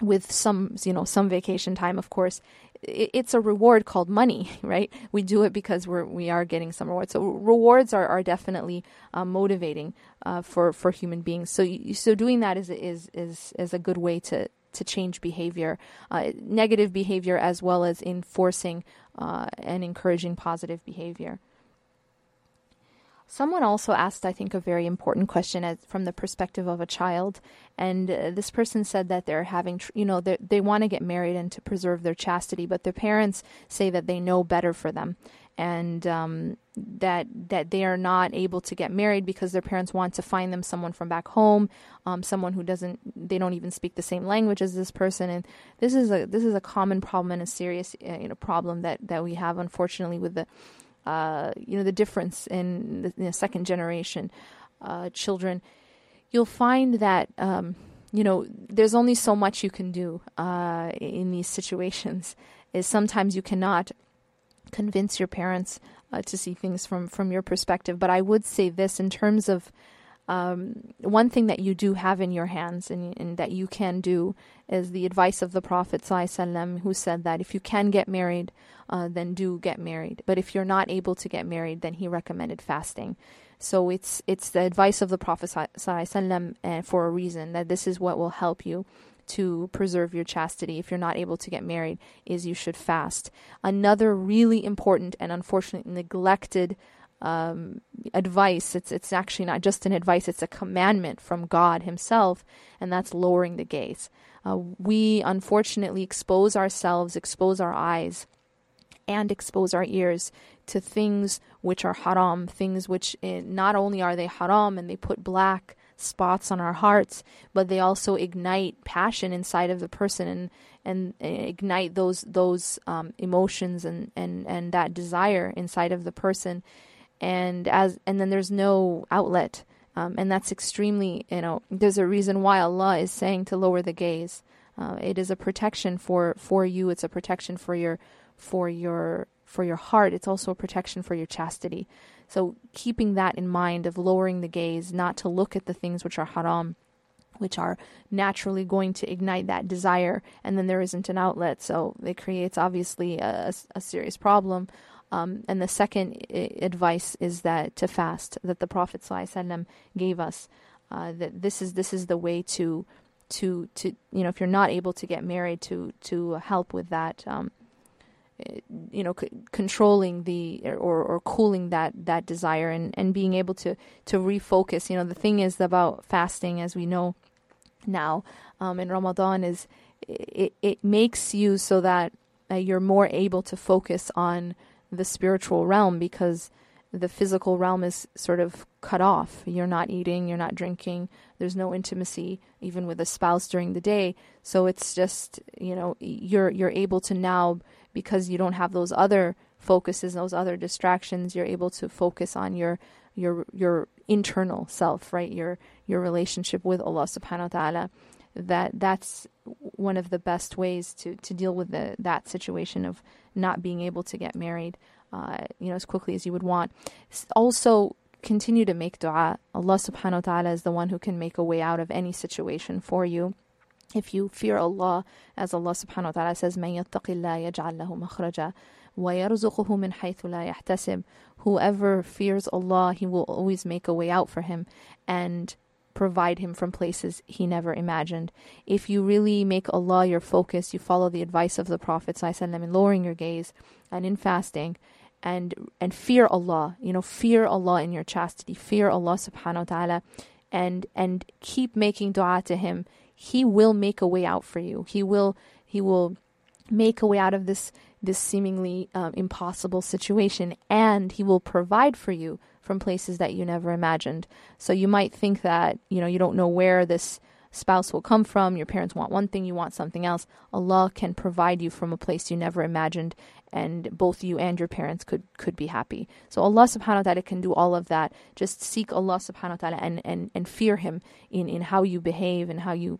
with some, you know, some vacation time, of course. it's a reward called money, right? We do it because we're we are getting some rewards. So rewards are are definitely uh, motivating uh, for for human beings. So you, so doing that is is is is a good way to to change behavior, uh, negative behavior, as well as enforcing uh, and encouraging positive behavior. Someone also asked, I think, a very important question as, from the perspective of a child. And uh, this person said that they're having, tr- you know, they want to get married and to preserve their chastity, but their parents say that they know better for them. And um, that that they are not able to get married because their parents want to find them someone from back home, um, someone who doesn't they don't even speak the same language as this person, and this is a this is a common problem and a serious uh, you know problem that that we have unfortunately with the uh, you know the difference in the, second generation uh, children, you'll find that um, you know there's only so much you can do uh, in these situations. Is sometimes you cannot convince your parents uh, to see things from from your perspective. But I would say this in terms of um, one thing that you do have in your hands and, and, that you can do is the advice of the Prophet who said that if you can get married, uh, then do get married. But if you're not able to get married, then he recommended fasting. So it's it's the advice of the Prophet uh, for a reason that this is what will help you to preserve your chastity if you're not able to get married is you should fast. Another really important and unfortunately neglected um, advice. It's it's actually not just an advice; it's a commandment from God Himself, and that's lowering the gaze. Uh, we unfortunately expose ourselves, expose our eyes, and expose our ears to things which are haram, things which eh, not only are they haram and they put black spots on our hearts, but they also ignite passion inside of the person and and ignite those those um, emotions and, and and that desire inside of the person and as and then there's no outlet. Um, and that's extremely you know there's a reason why Allah is saying to lower the gaze. Uh, it is a protection for for you. It's a protection for your for your for your heart. It's also a protection for your chastity. So keeping that in mind of lowering the gaze not to look at the things which are haram which are naturally going to ignite that desire and then there isn't an outlet. So it creates obviously a, a serious problem um, and the second I- advice is that to fast that the Prophet gave us. Uh, that this is this is the way to to to you know if you're not able to get married to to help with that. Um, eh, you know, c- controlling the or, or cooling that that desire and, and being able to to refocus. You know, the thing is about fasting, as we know now um, in Ramadan, is it it makes you so that uh, you're more able to focus on the spiritual realm because the physical realm is sort of cut off. You're not eating, you're not drinking, there's no intimacy even with a spouse during the day. So it's just, you know, you're you're able to now because you don't have those other focuses, those other distractions, you're able to focus on your your your internal self, right? Your your relationship with Allah subhanahu wa ta'ala That that's one of the best ways to, to deal with the, that situation of not being able to get married, uh, you know, as quickly as you would want. Also, continue to make dua. Allah subhanahu wa ta'ala is the one who can make a way out of any situation for you. If you fear Allah, as Allah subhanahu wa ta'ala says, مَن يَتَّقِ اللَّهِ يَجْعَلْ لَهُ مَخْرَجًا وَيَرْزُقُهُ مِنْ حَيْثُ لَا يَحْتَسِبُ Whoever fears Allah, He will always make a way out for him. And provide him from places he never imagined. If you really make Allah your focus, you follow the advice of the Prophet ﷺ in lowering your gaze and in fasting and and fear Allah, you know, fear Allah in your chastity, fear Allah subhanahu wa ta'ala and and keep making dua to him. He will make a way out for you. He will he will make a way out of this this seemingly um, impossible situation and he will provide for you from places that you never imagined. So you might think that, you know, you don't know where this spouse will come from. Your parents want one thing, you want something else. Allah can provide you from a place you never imagined and both you and your parents could could be happy. So Allah subhanahu wa ta'ala can do all of that. Just seek Allah subhanahu wa ta'ala and, and, and fear him in, in how you behave and how you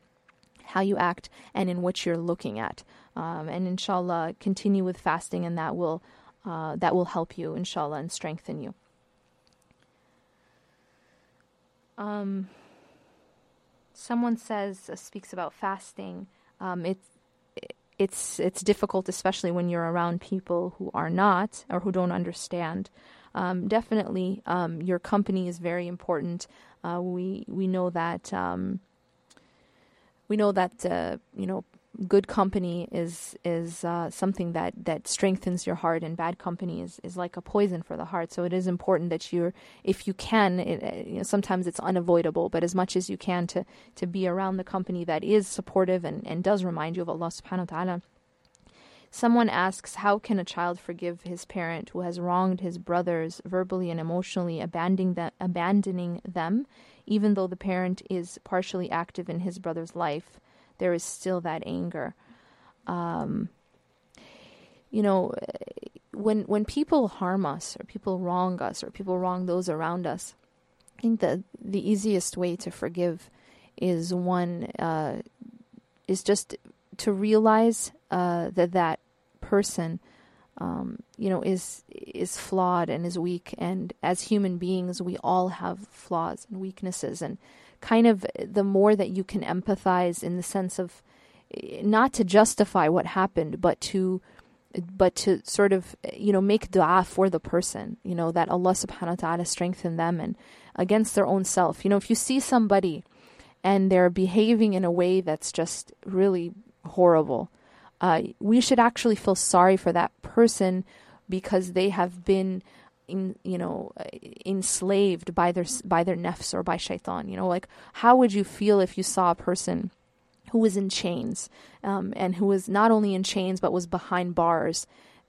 how you act and in what you're looking at. Um, and inshallah continue with fasting and that will uh, that will help you, inshallah, and strengthen you. Um, someone says uh, speaks about fasting. Um, it's it's it's difficult, especially when you're around people who are not or who don't understand. Um, definitely, um, your company is very important. Uh, we we know that um, we know that uh, you know good company is is uh, something that, that strengthens your heart, and bad company is, is like a poison for the heart. So it is important that you're, if you can, it, uh, you know, sometimes it's unavoidable, but as much as you can to to be around the company that is supportive and, and does remind you of Allah Subhanahu wa Taala. Someone asks, How can a child forgive his parent who has wronged his brothers verbally and emotionally, abandoning, the, abandoning them, even though the parent is partially active in his brother's life? There is still that anger. Um, you know, when when people harm us or people wrong us or people wrong those around us, I think that the easiest way to forgive is one uh, is just to realize uh, that that person, um, you know, is is flawed and is weak. And as human beings, we all have flaws and weaknesses. And kind of the more that you can empathize in the sense of not to justify what happened, but to but to sort of you know make dua for the person you know that Allah subhanahu wa ta'ala strengthen them and against their own self. You know if you see somebody and they're behaving in a way that's just really horrible uh, we should actually feel sorry for that person because they have been in, you know enslaved by their by their nafs or by shaitan you know like how would you feel if you saw a person who was in chains um, and who was not only in chains but was behind bars?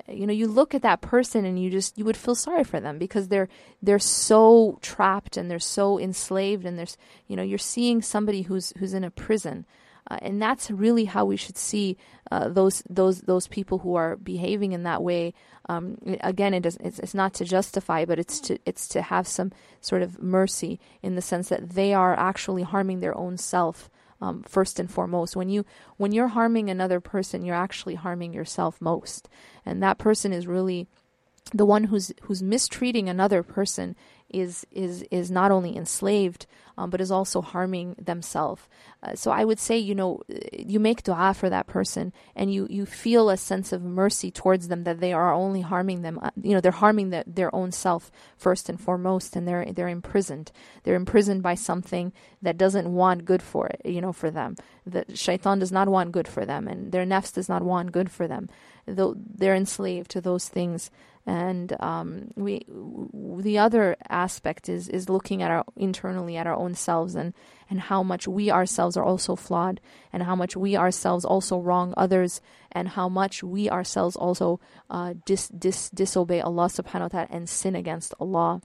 You know you look at that person and you just you would feel sorry for them because they're they're so trapped and they're so enslaved and there's you know you're seeing somebody who's who's in a prison uh, and that's really how we should see uh, those those those people who are behaving in that way. Um, again, it does, it's, it's not to justify, but it's to it's to have some sort of mercy in the sense that they are actually harming their own self. Um, first and foremost, when you when you're harming another person, you're actually harming yourself most, and that person is really the one who's who's mistreating another person is is is not only enslaved um, but is also harming themselves. Uh, so I would say, you know, you make dua for that person, and you you feel a sense of mercy towards them that they are only harming them. Uh, you know, they're harming the, their own self first and foremost, and they're they're imprisoned. They're imprisoned by something that doesn't want good for it. You know, for them, the shaitan does not want good for them, and their nafs does not want good for them. Though they're enslaved to those things. And um, we the other aspect is is looking at our internally at our own selves and and how much we ourselves are also flawed and how much we ourselves also wrong others and how much we ourselves also uh, dis, dis, disobey Allah subhanahu wa ta'ala and sin against Allah.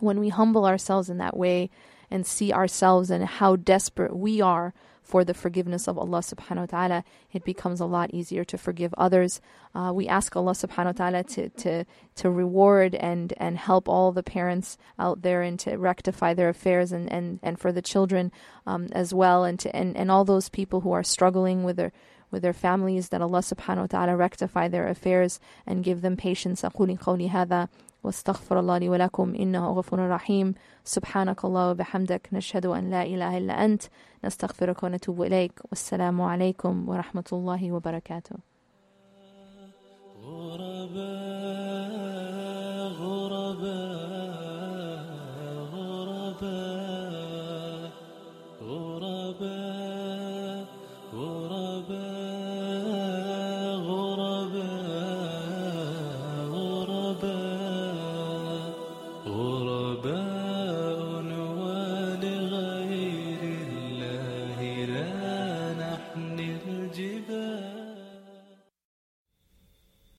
When we humble ourselves in that way and see ourselves and how desperate we are for the forgiveness of Allah subhanahu wa ta'ala, it becomes a lot easier to forgive others. Uh, we ask Allah subhanahu wa ta'ala to, to, to reward and, and help all the parents out there and to rectify their affairs and, and, and for the children um, as well and, to, and, and all those people who are struggling with their with their families that Allah subhanahu wa ta'ala rectify their affairs and give them patience. أقول قولي هذا واستغفر الله لي ولكم إنه غفور رحيم. سبحانك الله وبحمدك. نشهد أن لا إله إلا أنت. نستغفرك ونتوب إليك. والسلام عليكم ورحمة الله وبركاته. غرباء غرباء.